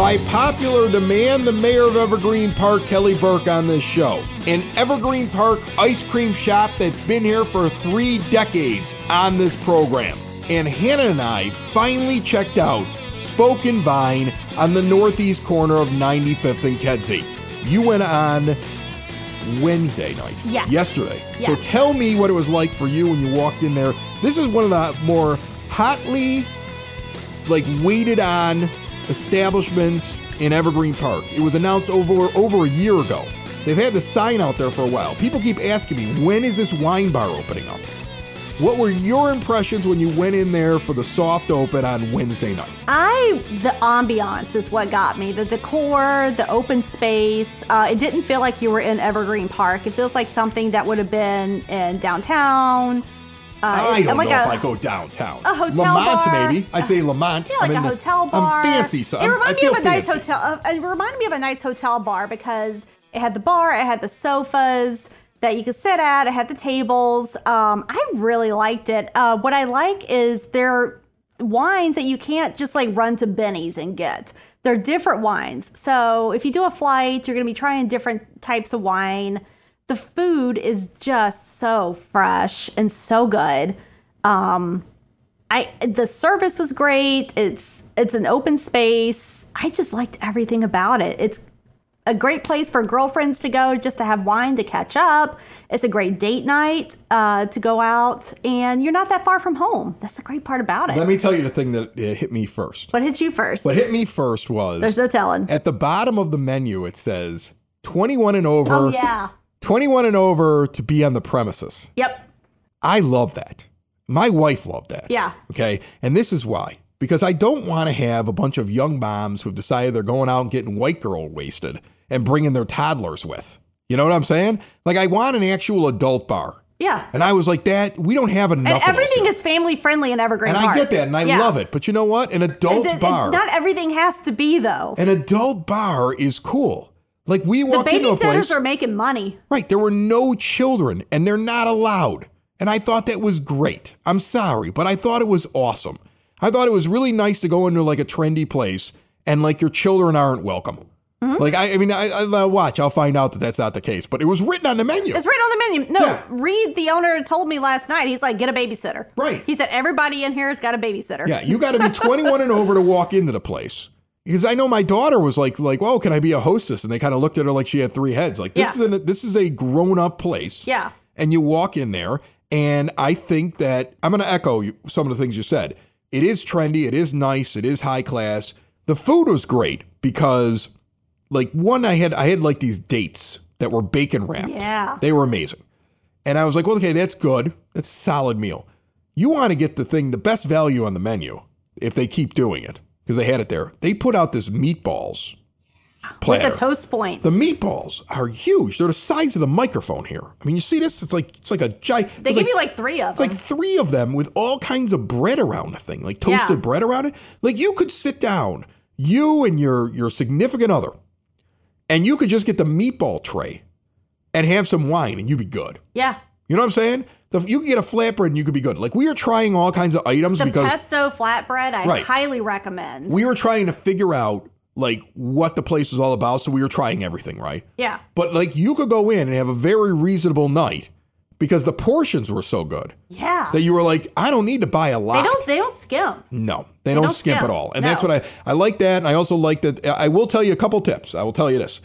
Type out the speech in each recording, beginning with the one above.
By popular demand, the mayor of Evergreen Park, Kelly Burke, on this show. An Evergreen Park ice cream shop that's been here for three decades on this program. And Hannah and I finally checked out Spoke & Vine on the northeast corner of 95th and Kedzie. You went on Wednesday night. Yes. Yesterday. Yes. So tell me what it was like for you when you walked in there. This is one of the more hotly like waited on establishments in Evergreen Park. It was announced over over a year ago. They've had the sign out there for a while. People keep asking me, when is this wine bar opening up? What were your impressions when you went in there for the soft open on Wednesday night? I the ambiance is what got me. The decor, the open space. Uh, it didn't feel like you were in Evergreen Park. It feels like something that would have been in downtown. Uh, I don't like know a, if I go downtown. a hotel Lamont, bar. maybe. I'd say Lamont. Yeah, like I'm a in the- hotel bar. I'm fancy, so it reminded me of a nice hotel. Uh, it reminded me of a nice hotel bar because it had the bar, it had the sofas that you could sit at, it had the tables. Um, I really liked it. Uh, what I like is there wines that you can't just like run to Binny's and get. They're different wines. So if you do a flight, you're going to be trying different types of wine. The food is just so fresh and so good. Um, I the service was great. It's it's an open space. I just liked everything about it. It's a great place for girlfriends to go just to have wine to catch up. It's a great date night uh, to go out, and you're not that far from home. That's the great part about it. Let me tell you the thing that uh, hit me first. what hit you first? What hit me first was There's no telling. at the bottom of the menu it says 21 and over. Oh yeah. 21 and over to be on the premises. Yep. I love that. My wife loved that. Yeah. Okay. And this is why. Because I don't want to have a bunch of young moms who've decided they're going out and getting white girl wasted and bringing their toddlers with. You know what I'm saying? Like, I want an actual adult bar. Yeah. And I was like, that, we don't have enough And everything is family friendly in Evergreen And I get that, and I Yeah. love it. But you know what? An adult It- it- bar, Not everything has to be though. an adult bar is cool. Like we The walked into a place. babysitters are making money. Right. There were no children and they're not allowed. And I thought that was great. I'm sorry, but I thought it was awesome. I thought it was really nice to go into like a trendy place and like your children aren't welcome. Mm-hmm. Like, I, I mean, I, I watch, I'll find out that that's not the case, but it was written on the menu. It's written on the menu. No, Yeah. Reed, the owner, told me last night. He's like, get a babysitter. Right. He said everybody in here has got a babysitter. Yeah, you got to be 21 and over to walk into the place. Because I know my daughter was like, like, well, can I be a hostess? And they kind of looked at her like she had three heads. Like this Yeah. is a this is a grown up place. Yeah. And you walk in there, and I think that I'm going to echo some of the things you said. It is trendy. It is nice. It is high class. The food was great because, like, one I had I had like these dates that were bacon wrapped. Yeah. They were amazing. And I was like, well, okay, that's good. That's a solid meal. You want to get the thing, the best value on the menu, if they keep doing it, because they had it there. They put out this meatballs With platter. the toast points. The meatballs are huge. They're the size of the microphone here. I mean, you see this? It's like it's like a giant. they give you like three of them. it's them. like three of them with all kinds of bread around the thing, like toasted Yeah. bread around it. Like you could sit down, you and your your significant other, and you could just get the meatball tray and have some wine, and you'd be good. yeah. You know what I'm saying? The, you could get a flatbread and you could be good. Like we are trying all kinds of items The because pesto flatbread, I Right. highly recommend. we were trying to figure out like what the place was all about. So we were trying everything, right? yeah. But like you could go in and have a very reasonable night because the portions were so good Yeah. that you were like, I don't need to buy a lot. they don't they don't skimp. No, they, don't, don't skimp skimp. at all, and that's what I I like that. And I also like that. I will tell you a couple tips. I will tell you this: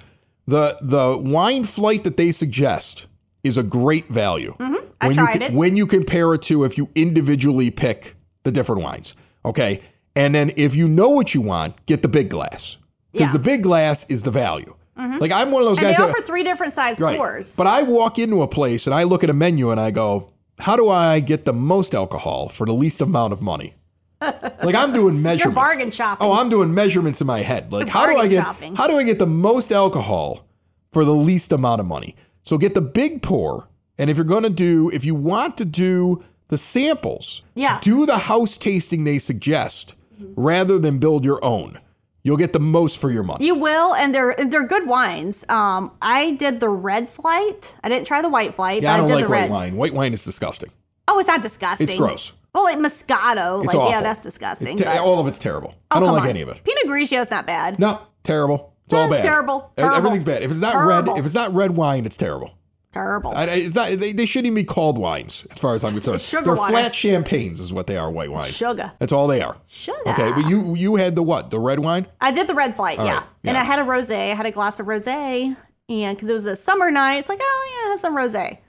the the wine flight that they suggest is a great value. Mm-hmm. I when tried you, it. When you compare it to if you individually pick the different wines, okay, and then if you know what you want, get the big glass because Yeah. the big glass is the value. Like I'm one of those And they guys. that- offer three different size Right. pours. But I walk into a place and I look at a menu and I go, how do I get the most alcohol for the least amount of money? like I'm doing measurements. You're bargain shopping. Oh, I'm doing measurements in my head. Like how do I get shopping. how do I get the most alcohol for the least amount of money? So get the big pour. And if you're going to do if you want to do the samples. Yeah. Do the house tasting they suggest rather than build your own. You'll get the most for your money. You will, and they're they're good wines. Um, I did the red flight. I didn't try the white flight. yeah, I don't did like the white red. wine. White wine is disgusting. Oh, it's not disgusting. It's gross. Well, like Moscato, It's like awful. yeah, that's disgusting. Te- all of it's terrible. I Oh, don't like on. any of it. Pinot Grigio is not bad. No, terrible. It's all Eh, bad. terrible. Terrible. Everything's bad. If it's not red, if it's not red wine, it's terrible. Terrible. I, it's not, they, they shouldn't even be called wines, as far as I'm concerned. They're water. flat champagnes, is what they are. White wine. Sugar. That's all they are. Sugar. Okay, but you you had the what? The red wine? I did the red flight, yeah. right, And. I had a rosé. I had a glass of rosé, and because it was a summer night, it's like, oh yeah, I had some rosé.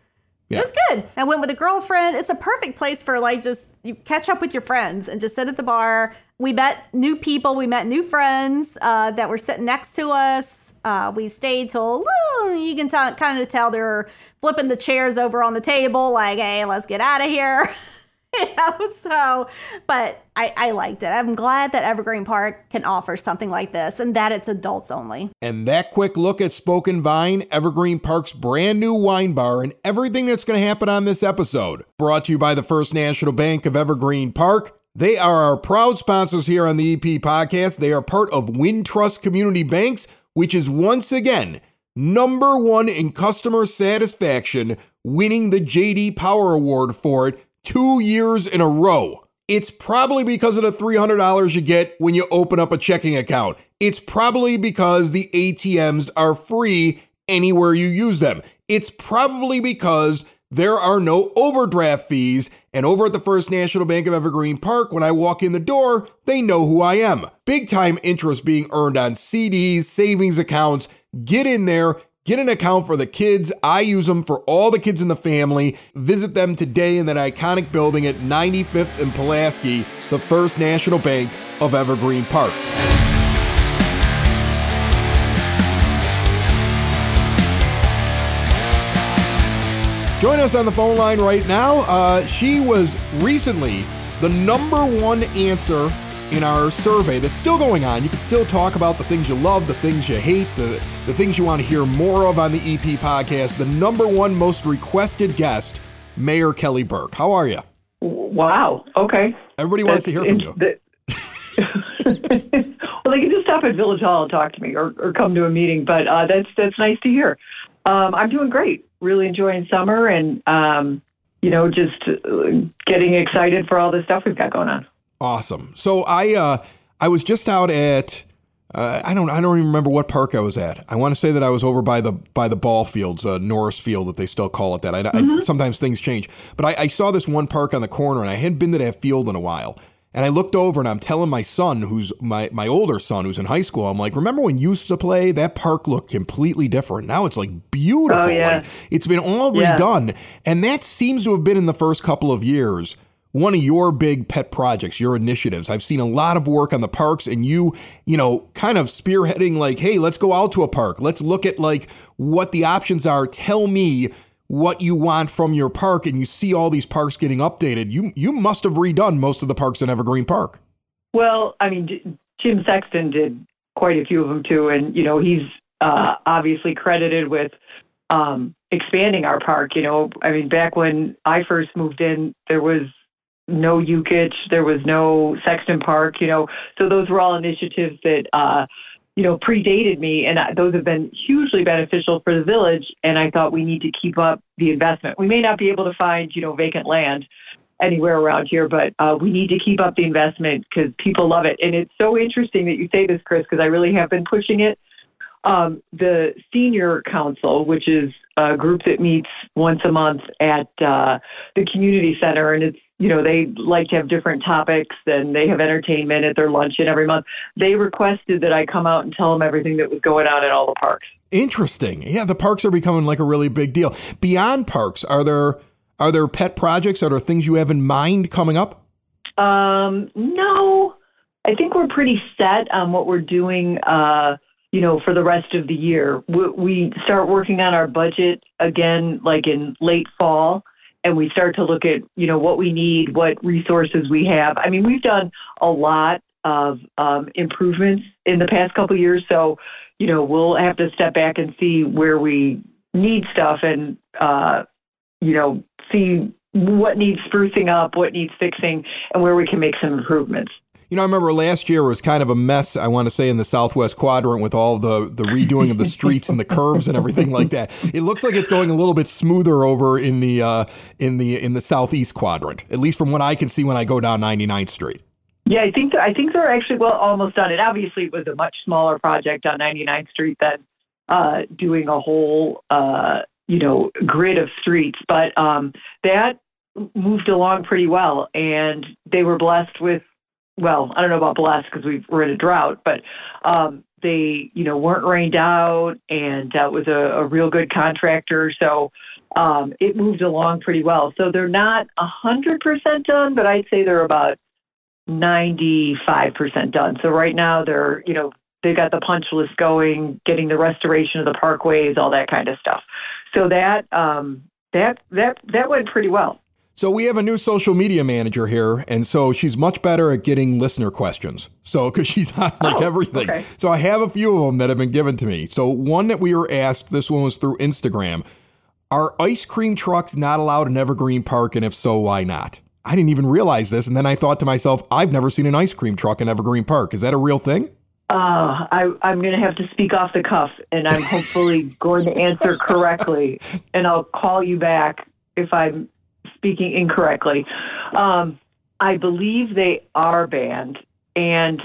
Yeah. It was good. I went with a girlfriend. It's a perfect place for like just you catch up with your friends and just sit at the bar. We met new people. We met new friends uh, that were sitting next to us. Uh, we stayed till you can t- kind of tell they're flipping the chairs over on the table, like, "Hey, let's get out of here." you know, so, but I, I liked it. I'm glad that Evergreen Park can offer something like this and that it's adults only. And that quick look at Spoke & Vine, Evergreen Park's brand new wine bar, and everything that's going to happen on this episode. Brought to you by the First National Bank of Evergreen Park. They are our proud sponsors here on the EP podcast. They are part of Wintrust Community Banks, which is once again number one in customer satisfaction, winning the JD Power Award for it two years in a row. It's probably because of the $300 you get when you open up a checking account. It's probably because the ATMs are free anywhere you use them. It's probably because there are no overdraft fees. And over at the First National Bank of Evergreen Park, when I walk in the door, they know who I am. Big time interest being earned on CDs, savings accounts. Get in there. Get an account for the kids. I use them for all the kids in the family. Visit them today in that iconic building at 95th and Pulaski, the First National Bank of Evergreen Park. Join us on the phone line right now. Uh, she was recently the number one answer in our survey that's still going on. You can still talk about the things you love, the things you hate, the, the things you want to hear more of on the EP podcast. The number one most requested guest, Mayor Kelly Burke. How are you? Wow. Okay. Everybody wants to hear from you. the- well, they can just stop at Village Hall and talk to me, or, or come to a meeting. But uh, that's that's nice to hear. Um, I'm doing great. Really enjoying summer, and um, you know, just uh, getting excited for all the stuff we've got going on. Awesome. So I uh, I was just out at uh, I don't I don't even remember what park I was at. I want to say that I was over by the by the ball fields, uh, Norris Field, that they still call it that. I, I- sometimes things change, but I, I saw this one park on the corner, and I hadn't been to that field in a while. And I looked over, and I'm telling my son, who's my my older son, who's in high school, I'm like, remember when you used to play? That park looked completely different. Now it's like beautiful. Oh, yeah. Like, it's been all Yeah. redone, and that seems to have been in the first couple of years one of your big pet projects, your initiatives. I've seen a lot of work on the parks and you, you know, kind of spearheading like, hey, let's go out to a park. Let's look at like what the options are. Tell me what you want from your park and you see all these parks getting updated. You you must have redone most of the parks in Evergreen Park. Well, I mean, Jim Sexton did quite a few of them too, and you know, he's uh, obviously credited with um, expanding our park. You know, I mean, back when I first moved in, there was no Yukich, there was no Sexton Park. You know, so those were all initiatives that. Uh, you know, predated me, and those have been hugely beneficial for the village. And I thought we need to keep up the investment. We may not be able to find, you know, vacant land, anywhere around here, but uh, we need to keep up the investment because people love it. And it's so interesting that you say this, Chris, because I really have been pushing it. Um, the Senior Council, which is a group that meets once a month at uh, the community center, and it's you know they like to have different topics and they have entertainment at their luncheon every month. They requested that I come out and tell them everything that was going on at all the parks. Interesting. Yeah, the parks are becoming like a really big deal. Beyond parks, are there are there pet projects? Are there things you have in mind coming up? Um, no, I think we're pretty set on what we're doing. Uh, you know, for the rest of the year, we, we start working on our budget again, like in late fall, and we start to look at you know what we need, what resources we have. I mean, we've done a lot of um, improvements in the past couple years, so you know we'll have to step back and see where we need stuff and uh, you know see what needs sprucing up, what needs fixing, and where we can make some improvements. You know, I remember last year was kind of a mess, I want to say, in the Southwest quadrant with all the, the redoing of the streets and the curbs and everything like that. It looks like it's going a little bit smoother over in the uh, in the in the Southeast quadrant, at least from what I can see when I go down 99th Street. Yeah, I think I think they're actually well almost done. It obviously it was a much smaller project on 99th Street than uh, doing a whole uh, you know grid of streets, but um, that moved along pretty well, and they were blessed with well, I don't know about blessed because we were in a drought, but um, they, you know, weren't rained out, and uh, was a, a real good contractor. So um, it moved along pretty well. So they're not a hundred percent done, but I'd say they're about ninety-five percent done. So right now they're, you know, they've got the punch list going, getting the restoration of the parkways, all that kind of stuff. So that um, that that that went pretty well. So we have a new social media manager here, and so she's much better at getting listener questions. So because she's on like Oh, everything. okay. So I have a few of them that have been given to me. So one that we were asked, this one was through Instagram. Are ice cream trucks not allowed in Evergreen Park, and if so, why not? I didn't even realize this, and then I thought to myself, I've never seen an ice cream truck in Evergreen Park. Is that a real thing? Uh, I, I'm going to have to speak off the cuff, and I'm hopefully going to answer correctly, and I'll call you back if I'm speaking incorrectly. Um, I believe they are banned, and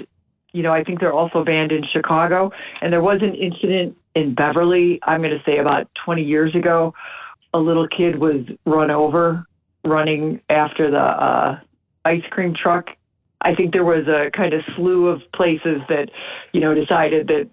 you know I think they're also banned in Chicago. And there was an incident in Beverly. I'm going to say about 20 years ago. A little kid was run over running after the uh, ice cream truck I think there was a kind of slew of places that, you know, decided that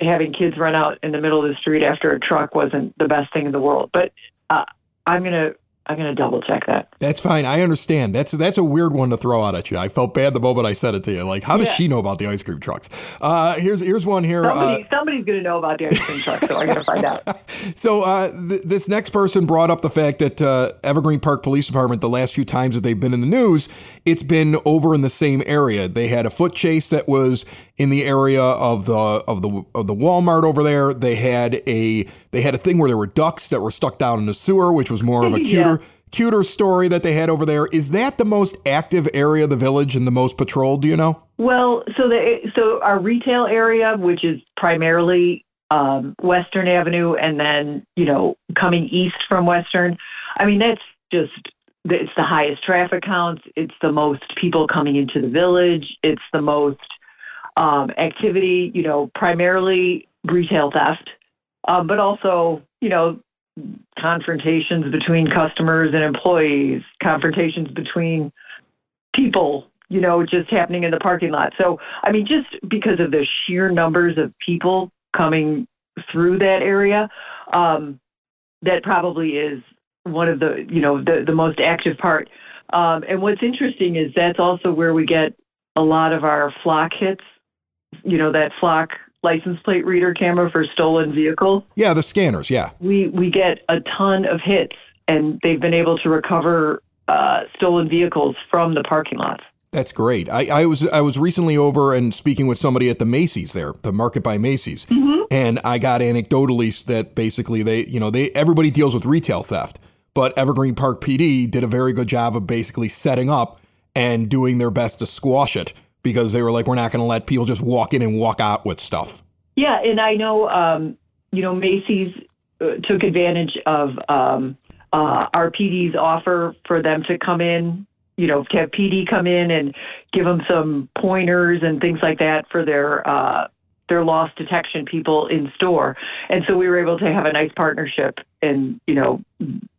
having kids run out in the middle of the street after a truck wasn't the best thing in the world. But uh, I'm gonna I'm gonna double check that. That's fine. I understand. That's that's a weird one to throw out at you. I felt bad the moment I said it to you. Like, how does Yeah. she know about the ice cream trucks? Uh, here's here's one here. Uh, somebody's gonna know about the ice cream truck, so I'm gonna find out. So uh, th- this next person brought up the fact that uh, Evergreen Park Police Department, the last few times that they've been in the news, it's been over in the same area. They had a foot chase that was in the area of the of the of the Walmart over there. They had a they had a thing where there were ducks that were stuck down in the sewer, which was more of a Yeah. cuter. Cuter story that they had over there. Is that the most active area of the village and the most patrolled? Do you know? Well, so the so our retail area, which is primarily um, Western Avenue, and then you know coming east from Western, I mean that's just it's the highest traffic counts. It's the most people coming into the village. It's the most um, activity. You know, primarily retail theft, um, but also you know confrontations between customers and employees, confrontations between people, you know, just happening in the parking lot. So, I mean, just because of the sheer numbers of people coming through that area, um, that probably is one of the, you know, the, the most active part. Um, and what's interesting is that's also where we get a lot of our flock hits, you know, that flock license plate reader camera for stolen vehicle. Yeah, the scanners. Yeah. we we get a ton of hits, and they've been able to recover uh, stolen vehicles from the parking lots. That's great. I, I was I was recently over and speaking with somebody at the Macy's there, the Market by Macy's, and I got anecdotally that basically they you know they everybody deals with retail theft, but Evergreen Park PD did a very good job of basically setting up and doing their best to squash it because they were like we're not going to let people just walk in and walk out with stuff. Yeah, and I know um, you know Macy's uh, took advantage of um, uh, our PD's offer for them to come in. You know, to have PD come in and give them some pointers and things like that for their uh, their loss detection people in store. And so we were able to have a nice partnership and you know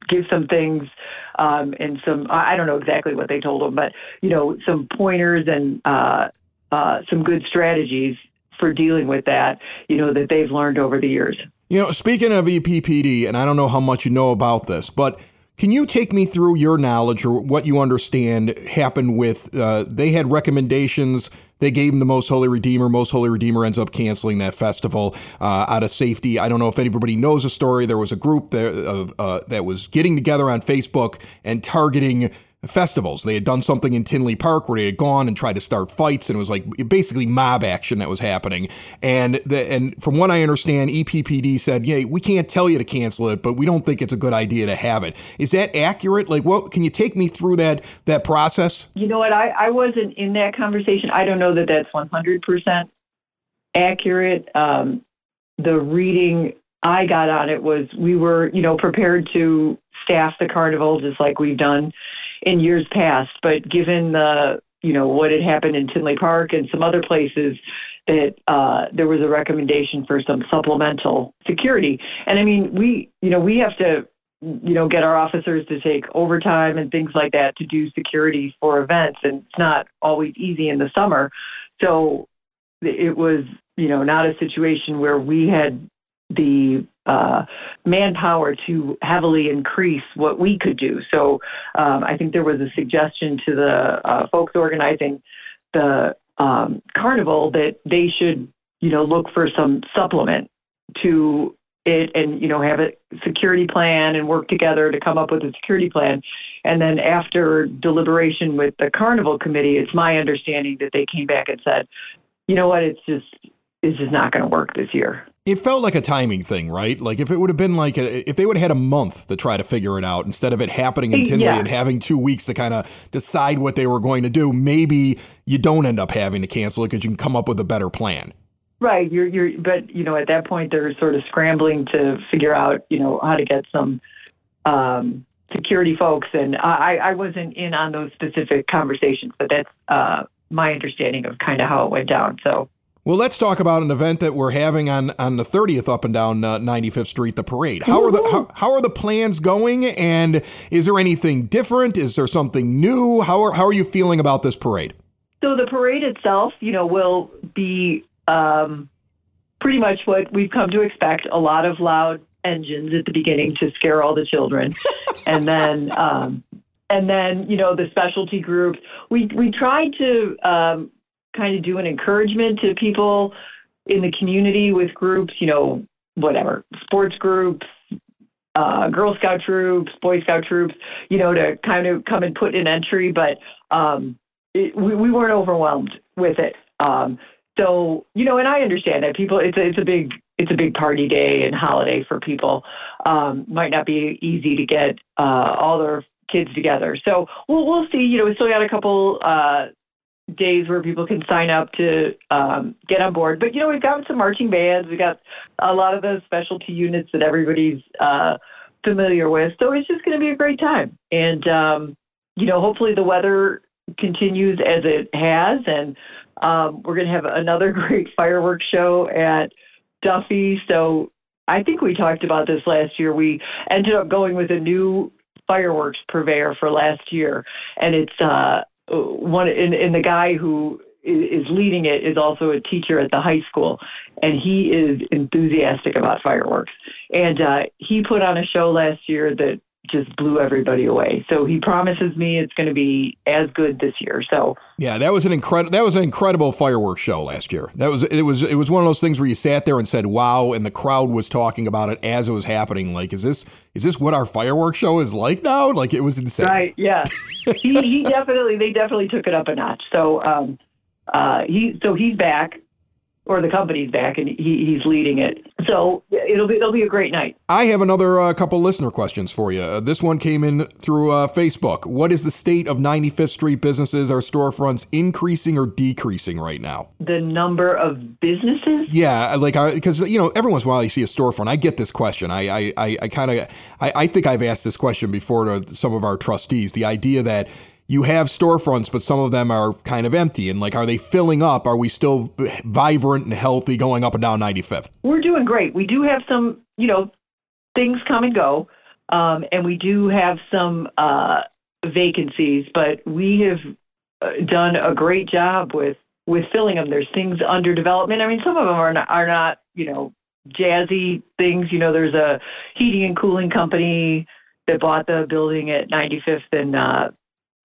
give some things um, and some I don't know exactly what they told them, but you know some pointers and uh, uh, some good strategies for dealing with that. You know that they've learned over the years. You know, speaking of EPPD, and I don't know how much you know about this, but can you take me through your knowledge or what you understand happened with? Uh, they had recommendations. They gave him the Most Holy Redeemer. Most Holy Redeemer ends up canceling that festival uh, out of safety. I don't know if anybody knows the story. There was a group of, uh, that was getting together on Facebook and targeting festivals. They had done something in Tinley Park where they had gone and tried to start fights, and it was like basically mob action that was happening. And the, and from what I understand, EPPD said, "Yeah, we can't tell you to cancel it, but we don't think it's a good idea to have it." Is that accurate? Like, what can you take me through that that process? You know what? I I wasn't in that conversation. I don't know that that's one hundred percent accurate. Um, the reading I got on it was we were, you know, prepared to staff the carnival just like we've done in years past. But given the, you know, what had happened in Tinley Park and some other places, that uh, there was a recommendation for some supplemental security. And I mean, we, you know, we have to, you know, get our officers to take overtime and things like that to do security for events, and it's not always easy in the summer. So it was, you know, not a situation where we had the uh, manpower to heavily increase what we could do. So um, I think there was a suggestion to the uh, folks organizing the um, carnival that they should, you know, look for some supplement to it and you know have a security plan and work together to come up with a security plan. And then after deliberation with the carnival committee it's my understanding that they came back and said you know what? It's just it's just not going to work this year it felt like a timing thing, right? Like if it would have been like a, if they would have had a month to try to figure it out instead of it happening in Tinley yeah. and having two weeks to kind of decide what they were going to do, maybe you don't end up having to cancel it because you can come up with a better plan. Right. You're you're but you know at that point they're sort of scrambling to figure out you know how to get some um, security folks and I I wasn't in on those specific conversations, but that's uh, my understanding of kind of how it went down. So. Well, let's talk about an event that we're having on, on the 30th up and down uh, 95th Street, the parade. How are the how, how, are the plans going, and is there anything different? Is there something new? How are how are you feeling about this parade? So the parade itself, you know, will be um, pretty much what we've come to expect. A lot of loud engines at the beginning to scare all the children, and then um, and then you know the specialty groups. We we tried to um, kind of do an encouragement to people in the community with groups, you know, whatever, sports groups, uh, Girl Scout troops, Boy Scout troops, you know, to kind of come and put an entry, but um, it, we, we weren't overwhelmed with it. Um, so, you know, and I understand that people, it's a, it's a big, it's a big party day and holiday for people. Um, might not be easy to get uh, all their kids together. So we'll, we'll see, you know, we still got a couple uh, days where people can sign up to um, get on board. But you know, we've got some marching bands. We got a lot of those specialty units that everybody's uh, familiar with. So it's just going to be a great time. And um, you know, hopefully the weather continues as it has, and um, we're going to have another great fireworks show at Duffy. So I think we talked about this last year. We ended up going with a new fireworks purveyor for last year, and it's uh, one and, and the guy who is leading it is also a teacher at the high school, and he is enthusiastic about fireworks. And uh, he put on a show last year that just blew everybody away. So he promises me it's going to be as good this year. So yeah, that was an incredible that was an incredible fireworks show last year. That was it was it was one of those things where you sat there and said wow, and the crowd was talking about it as it was happening. Like, is this is this what our fireworks show is like now? Like it was insane. Right? Yeah. he he definitely they definitely took it up a notch. So um uh he so he's back or the company's back and he, he's leading it. So it'll be it'll be a great night. I have another uh, couple listener questions for you. Uh, this one came in through uh, Facebook. What is the state of 95th Street businesses or storefronts increasing or decreasing right now? The number of businesses? Yeah, like because you know every once in a while you see a storefront. I get this question. I I I, I kind of I, I think I've asked this question before to some of our trustees. The idea that you have storefronts, but some of them are kind of empty. And like, are they filling up? Are we still vibrant and healthy going up and down 95th? We're doing great. We do have some, you know, things come and go. Um, and we do have some uh, vacancies, but we have uh, done a great job with with filling them. There's things under development. I mean, some of them are not, are not you know jazzy things. You know, there's a heating and cooling company that bought the building at 95th and uh,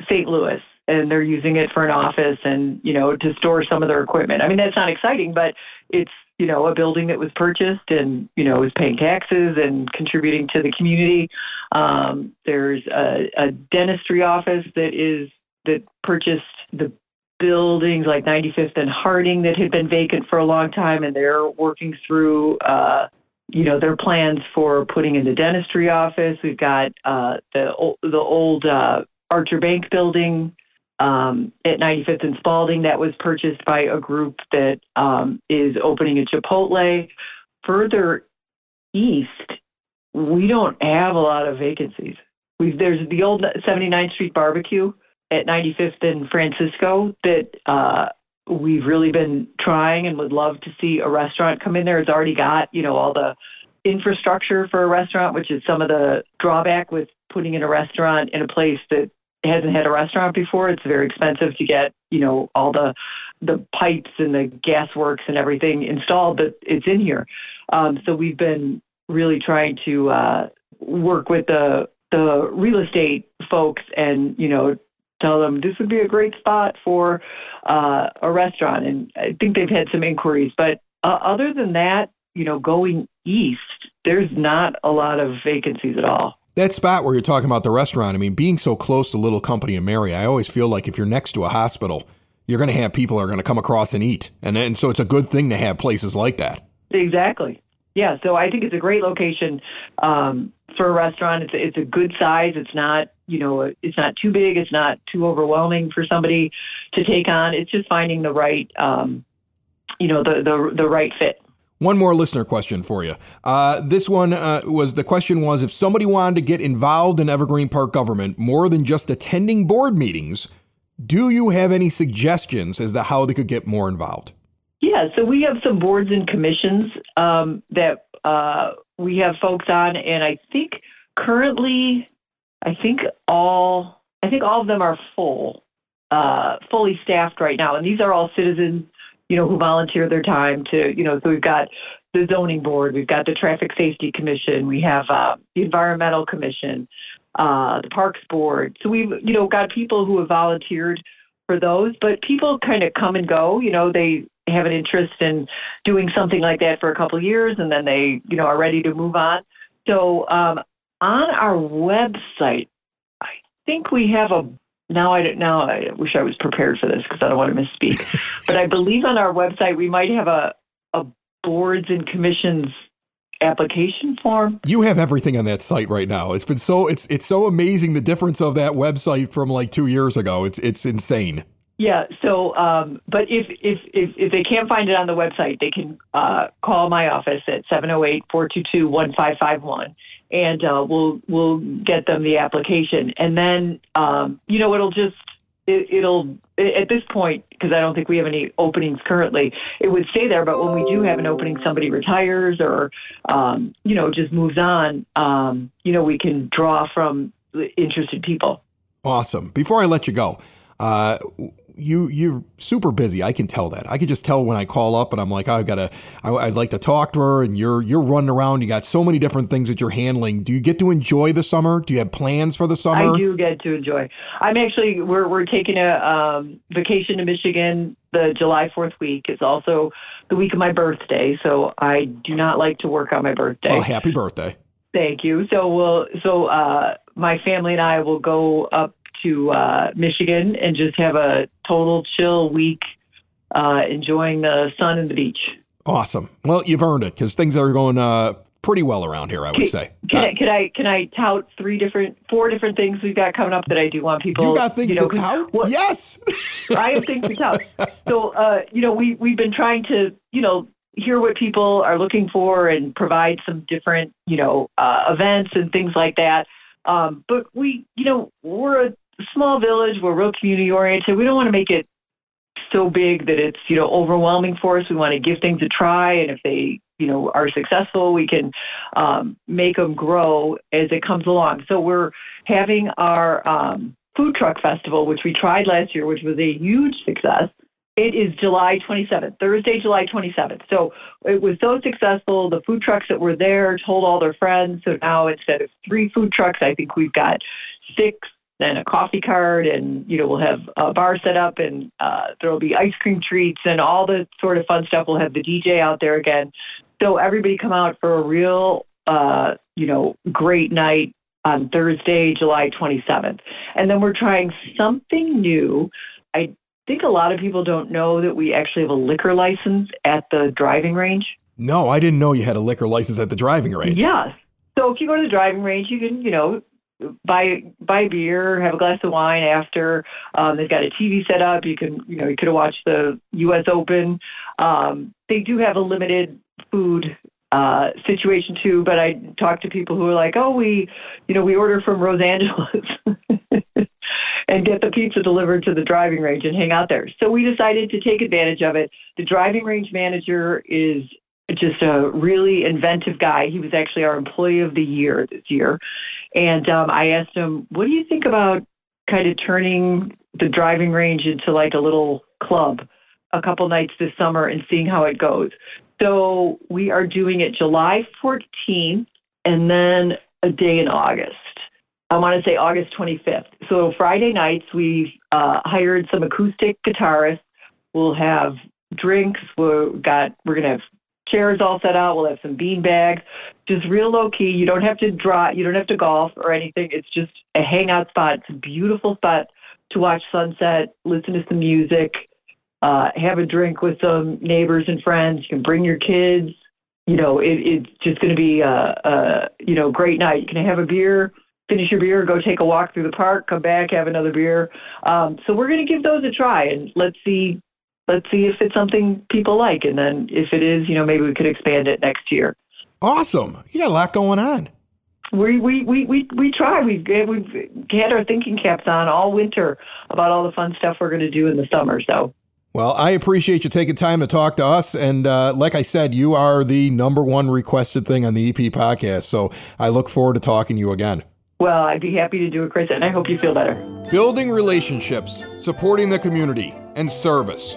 St. Louis and they're using it for an office and you know to store some of their equipment. I mean that's not exciting, but it's you know a building that was purchased and you know is paying taxes and contributing to the community. Um, there's a, a dentistry office that is that purchased the buildings like 95th and Harding that had been vacant for a long time, and they're working through, uh, you know, their plans for putting in the dentistry office. We've got uh, the the old uh, Archer Bank building um, at 95th and Spalding that was purchased by a group that um, is opening a Chipotle. Further east, we don't have a lot of vacancies. We've, there's the old 79th Street Barbecue at 95th and Francisco that uh, we've really been trying and would love to see a restaurant come in there. It's already got, you know, all the infrastructure for a restaurant, which is some of the drawback with putting in a restaurant in a place that hasn't had a restaurant before. It's very expensive to get, you know, all the the pipes and the gas works and everything installed, but it's in here. Um, so we've been really trying to uh, work with the the real estate folks and you know tell them this would be a great spot for uh, a restaurant. And I think they've had some inquiries, but uh, other than that, you know, going east, there's not a lot of vacancies at all. That spot where you're talking about the restaurant, I mean, being so close to Little Company of Mary, I always feel like if you're next to a hospital, you're going to have people that are going to come across and eat. And, and so it's a good thing to have places like that. Exactly. Yeah. So I think it's a great location um, for a restaurant. It's a, it's a good size. It's not, you know, it's not too big. It's not too overwhelming for somebody to take on. It's just finding the right, um, you know, the, the, the right fit. One more listener question for you. Uh, this one uh, was the question was if somebody wanted to get involved in Evergreen Park government more than just attending board meetings, do you have any suggestions as to how they could get more involved? Yeah, so we have some boards and commissions um, that uh, we have folks on, and I think currently, I think all I think all of them are full, uh, fully staffed right now, and these are all citizens you know, who volunteer their time to, you know, so we've got the zoning board, we've got the traffic safety commission, we have uh, the environmental commission, uh, the parks board. So we've, you know, got people who have volunteered for those, but people kind of come and go. You know, they have an interest in doing something like that for a couple of years, and then they, you know, are ready to move on. So um, on our website, I think we have a now I don't now I wish I was prepared for this because I don't want to misspeak. but I believe on our website we might have a a boards and commissions application form. You have everything on that site right now. It's been so it's it's so amazing the difference of that website from like two years ago. It's it's insane. Yeah. So, um, but if, if if if they can't find it on the website, they can uh, call my office at 708-422-1551 and uh, we'll we'll get them the application, and then um, you know it'll just it, will at this point because I don't think we have any openings currently. It would stay there, but when we do have an opening, somebody retires or um, you know just moves on. Um, you know we can draw from interested people. Awesome. Before I let you go, uh, you you're super busy. I can tell that. I can just tell when I call up and I'm like, oh, I've got to. I, would like to talk to her, and you're you're running around. You got so many different things that you're handling. Do you get to enjoy the summer? Do you have plans for the summer? I do get to enjoy. I'm actually we're we're taking a um, vacation to Michigan the July Fourth week. It's also the week of my birthday, so I do not like to work on my birthday. Oh, happy birthday! Thank you. So we'll so uh, my family and I will go up to uh, Michigan and just have a total chill week, uh, enjoying the sun and the beach. Awesome. Well, you've earned it because things are going uh, pretty well around here. I would can, say. Can, I, can I can I tout three different, four different things we've got coming up that I do want people? You got things you know, to tout? Well, yes. I have things to tout. So uh, you know, we we've been trying to you know hear what people are looking for and provide some different you know uh, events and things like that. Um, but we, you know, we're a small village. We're real community oriented. We don't want to make it so big that it's you know overwhelming for us. We want to give things a try, and if they you know are successful, we can um, make them grow as it comes along. So we're having our um, food truck festival, which we tried last year, which was a huge success. It is July 27th, Thursday, July 27th. So it was so successful. The food trucks that were there told all their friends. So now instead of three food trucks, I think we've got six and a coffee cart, and you know we'll have a bar set up, and uh, there will be ice cream treats and all the sort of fun stuff. We'll have the DJ out there again, so everybody come out for a real, uh, you know, great night on Thursday, July 27th. And then we're trying something new. I think a lot of people don't know that we actually have a liquor license at the driving range. No, I didn't know you had a liquor license at the driving range. Yes. So if you go to the driving range, you can, you know, buy buy beer, have a glass of wine after. Um, they've got a TV set up. You can, you know, you could have watched the U.S. Open. Um, they do have a limited food uh, situation too, but I talk to people who are like, oh, we, you know, we order from Los Angeles. and get the pizza delivered to the driving range and hang out there. So we decided to take advantage of it. The driving range manager is just a really inventive guy. He was actually our employee of the year this year. And um, I asked him, what do you think about kind of turning the driving range into like a little club a couple nights this summer and seeing how it goes? So we are doing it July 14th and then a day in August. I want to say August 25th. So Friday nights, we've uh, hired some acoustic guitarists. We'll have drinks. We've got we're gonna have chairs all set out. We'll have some bean bags, just real low key. You don't have to draw. You don't have to golf or anything. It's just a hangout spot. It's a beautiful spot to watch sunset, listen to some music, uh, have a drink with some neighbors and friends. You can bring your kids. You know, it, it's just going to be a, a you know great night. You can have a beer finish your beer, go take a walk through the park, come back, have another beer. Um, so we're going to give those a try and let's see let's see if it's something people like. And then if it is, you know, maybe we could expand it next year. Awesome. You got a lot going on. We we we we, we try. We've we've had our thinking caps on all winter about all the fun stuff we're going to do in the summer. So. Well, I appreciate you taking time to talk to us. And uh, like I said, you are the number one requested thing on the EP podcast. So I look forward to talking to you again. Well, I'd be happy to do it, Chris, and I hope you feel better. Building relationships, supporting the community, and service.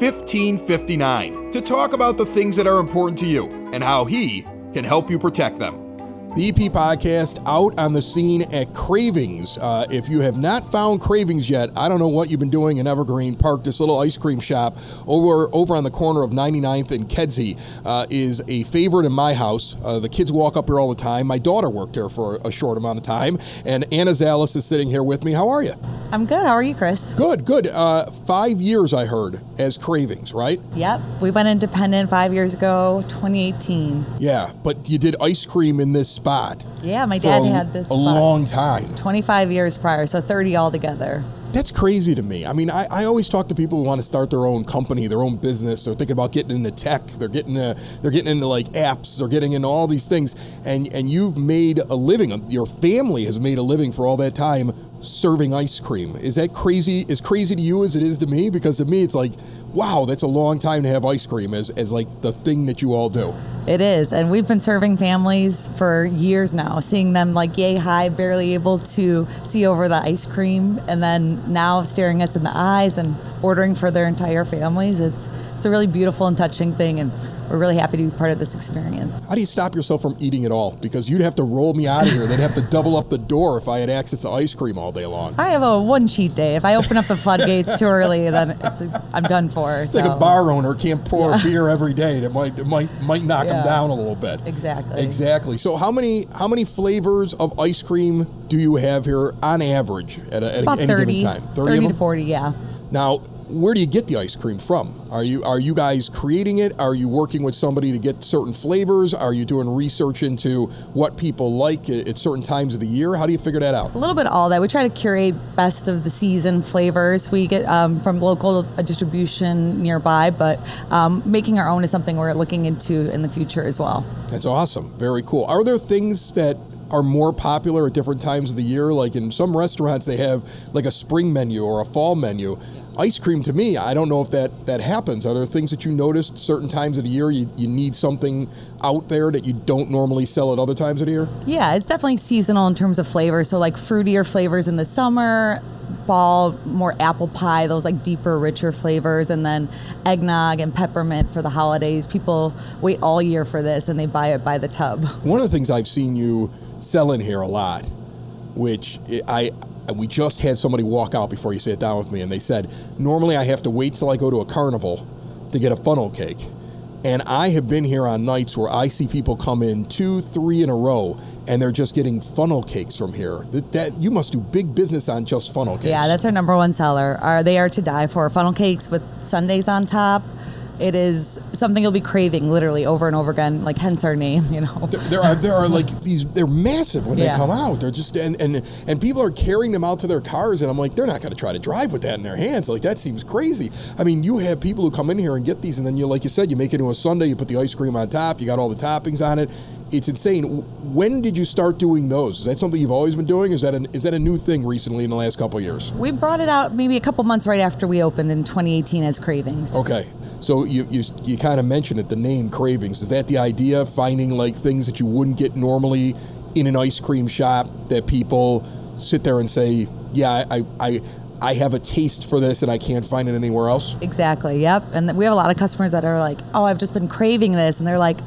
1559 to talk about the things that are important to you and how he can help you protect them. The EP podcast out on the scene at Cravings. Uh, if you have not found Cravings yet, I don't know what you've been doing in Evergreen Park. This little ice cream shop over over on the corner of 99th and Kedzie uh, is a favorite in my house. Uh, the kids walk up here all the time. My daughter worked there for a short amount of time, and Anna Zalis is sitting here with me. How are you? I'm good. How are you, Chris? Good, good. Uh, five years, I heard, as Cravings, right? Yep. We went independent five years ago, 2018. Yeah, but you did ice cream in this spot. Yeah, my dad a, had this a spot. long time. 25 years prior, so 30 altogether. That's crazy to me. I mean, I, I always talk to people who want to start their own company, their own business. They're thinking about getting into tech. They're getting into, they're getting into like apps. They're getting into all these things. And and you've made a living. Your family has made a living for all that time serving ice cream. Is that crazy? As crazy to you as it is to me? Because to me, it's like, wow, that's a long time to have ice cream as as like the thing that you all do. It is. And we've been serving families for years now, seeing them like yay high, barely able to see over the ice cream, and then now staring us in the eyes and ordering for their entire families. It's it's a really beautiful and touching thing and we're really happy to be part of this experience. How do you stop yourself from eating it all? Because you'd have to roll me out of here. They'd have to double up the door if I had access to ice cream all day long. I have a one cheat day. If I open up the floodgates too early, then it's, I'm done for. It's so. like a bar owner can't pour yeah. beer every day. That might might might knock yeah. them down a little bit. Exactly. Exactly. So how many how many flavors of ice cream do you have here on average at, a, at About any 30, given time? 30, 30 to 40, yeah. Now, where do you get the ice cream from? Are you are you guys creating it? Are you working with somebody to get certain flavors? Are you doing research into what people like at certain times of the year? How do you figure that out? A little bit of all that. We try to curate best of the season flavors. We get um, from local distribution nearby, but um, making our own is something we're looking into in the future as well. That's awesome. Very cool. Are there things that are more popular at different times of the year. Like in some restaurants, they have like a spring menu or a fall menu. Ice cream to me, I don't know if that that happens. Are there things that you noticed certain times of the year you, you need something out there that you don't normally sell at other times of the year? Yeah, it's definitely seasonal in terms of flavor. So like fruitier flavors in the summer, fall more apple pie, those like deeper, richer flavors, and then eggnog and peppermint for the holidays. People wait all year for this and they buy it by the tub. One of the things I've seen you sell in here a lot, which I we just had somebody walk out before you sat down with me, and they said normally I have to wait till I go to a carnival to get a funnel cake. And I have been here on nights where I see people come in two, three in a row, and they're just getting funnel cakes from here. That, that you must do big business on just funnel cakes. Yeah, that's our number one seller. Are they are to die for funnel cakes with sundaes on top? It is something you'll be craving literally over and over again, like hence our name, you know. There, there are there are like these they're massive when Yeah. they come out. They're just and, and and people are carrying them out to their cars and I'm like they're not going to try to drive with that in their hands. Like that seems crazy. I mean, you have people who come in here and get these and then you like you said you make it into a sundae, you put the ice cream on top, you got all the toppings on it. It's insane. When did you start doing those? Is that something you've always been doing? Is that an, is that a new thing recently in the last couple of years? We brought it out maybe a couple months right after we opened in 2018 as Cravings. Okay. So you, you, you kind of mentioned it, the name Cravings. Is that the idea? Finding like things that you wouldn't get normally in an ice cream shop that people sit there and say, yeah, I, I, I have a taste for this and I can't find it anywhere else? Exactly. Yep. And we have a lot of customers that are like, "Oh, I've just been craving this," and they're like,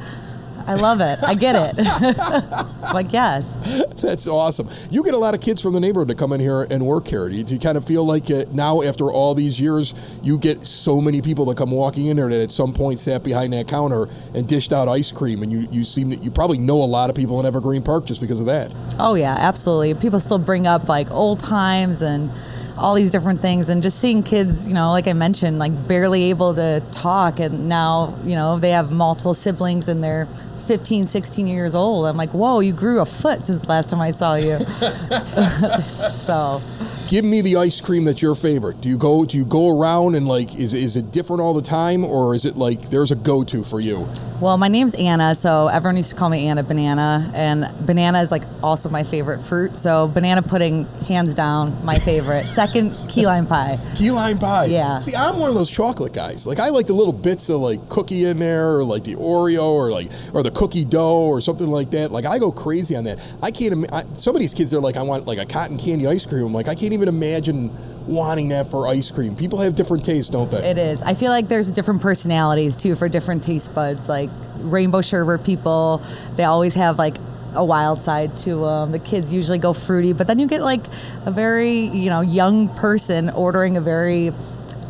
"I love it. I get it." like, yes. That's awesome. You get a lot of kids from the neighborhood to come in here and work here. Do you, do you kind of feel like uh, now, after all these years, you get so many people that come walking in here that at some point sat behind that counter and dished out ice cream, and you, you seem that you probably know a lot of people in Evergreen Park just because of that. Oh yeah, absolutely. People still bring up like old times and all these different things and just seeing kids, you know, like I mentioned, like barely able to talk and now, you know, they have multiple siblings and they're 15, 16 years old. I'm like, "Whoa, you grew a foot since the last time I saw you." so, Give me the ice cream that's your favorite. Do you go do you go around and like is is it different all the time or is it like there's a go to for you? Well, my name's Anna, so everyone used to call me Anna Banana, and banana is like also my favorite fruit. So banana pudding, hands down, my favorite. Second, key lime pie. Key lime pie. Yeah. See, I'm one of those chocolate guys. Like I like the little bits of like cookie in there, or like the Oreo, or like or the cookie dough, or something like that. Like I go crazy on that. I can't. ima- I, some of these kids they're like, I want like a cotton candy ice cream. I'm like, I can't even imagine wanting that for ice cream. People have different tastes, don't they? It is. I feel like there's different personalities too for different taste buds. Like rainbow sherbet people, they always have like a wild side to them. The kids usually go fruity, but then you get like a very you know young person ordering a very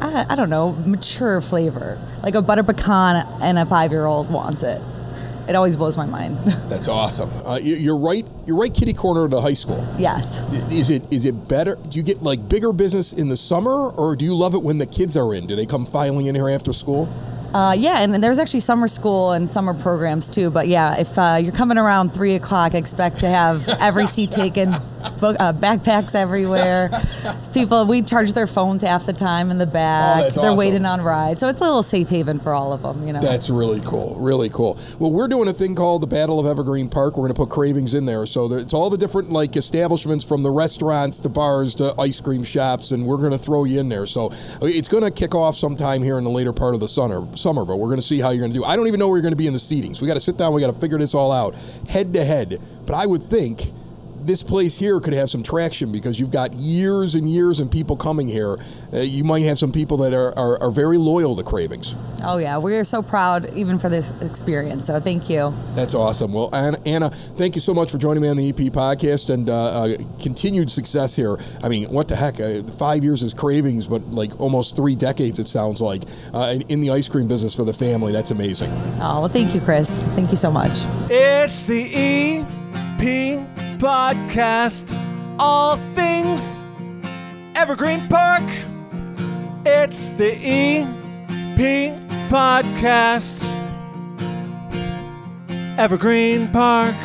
I don't know mature flavor, like a butter pecan, and a five year old wants it. It always blows my mind. That's awesome. Uh, you- you're right. You're right. Kitty corner the high school. yes. Is it is it better? Do you get like bigger business in the summer, or do you love it when the kids are in? Do they come filing in here after school? Uh, yeah, and, and there's actually summer school and summer programs too. But yeah, if uh, you're coming around three o'clock, expect to have every seat taken, book, uh, backpacks everywhere. People, we charge their phones half the time in the back. Oh, They're awesome. waiting on rides, so it's a little safe haven for all of them. You know. That's really cool. Really cool. Well, we're doing a thing called the Battle of Evergreen Park. We're going to put cravings in there, so there- it's all the different like establishments from the restaurants to bars to ice cream shops, and we're going to throw you in there. So it's going to kick off sometime here in the later part of the summer. Summer, but we're going to see how you're going to do. I don't even know where you're going to be in the seatings. We got to sit down. We got to figure this all out head to head. But I would think this place here could have some traction because you've got years and years and people coming here. Uh, you might have some people that are, are, are very loyal to Cravings. oh yeah, we are so proud even for this experience. So thank you. That's awesome. Well, Anna, Anna, thank you so much for joining me on the EP podcast and uh, uh, continued success here. I mean, what the heck? Uh, five years is Cravings, but like almost three decades, it sounds like, uh, in, in the ice cream business for the family. That's amazing. Oh well, thank you, Chris. Thank you so much. It's the EP podcast. All things Evergreen Park. It's the EP podcast. Evergreen Park.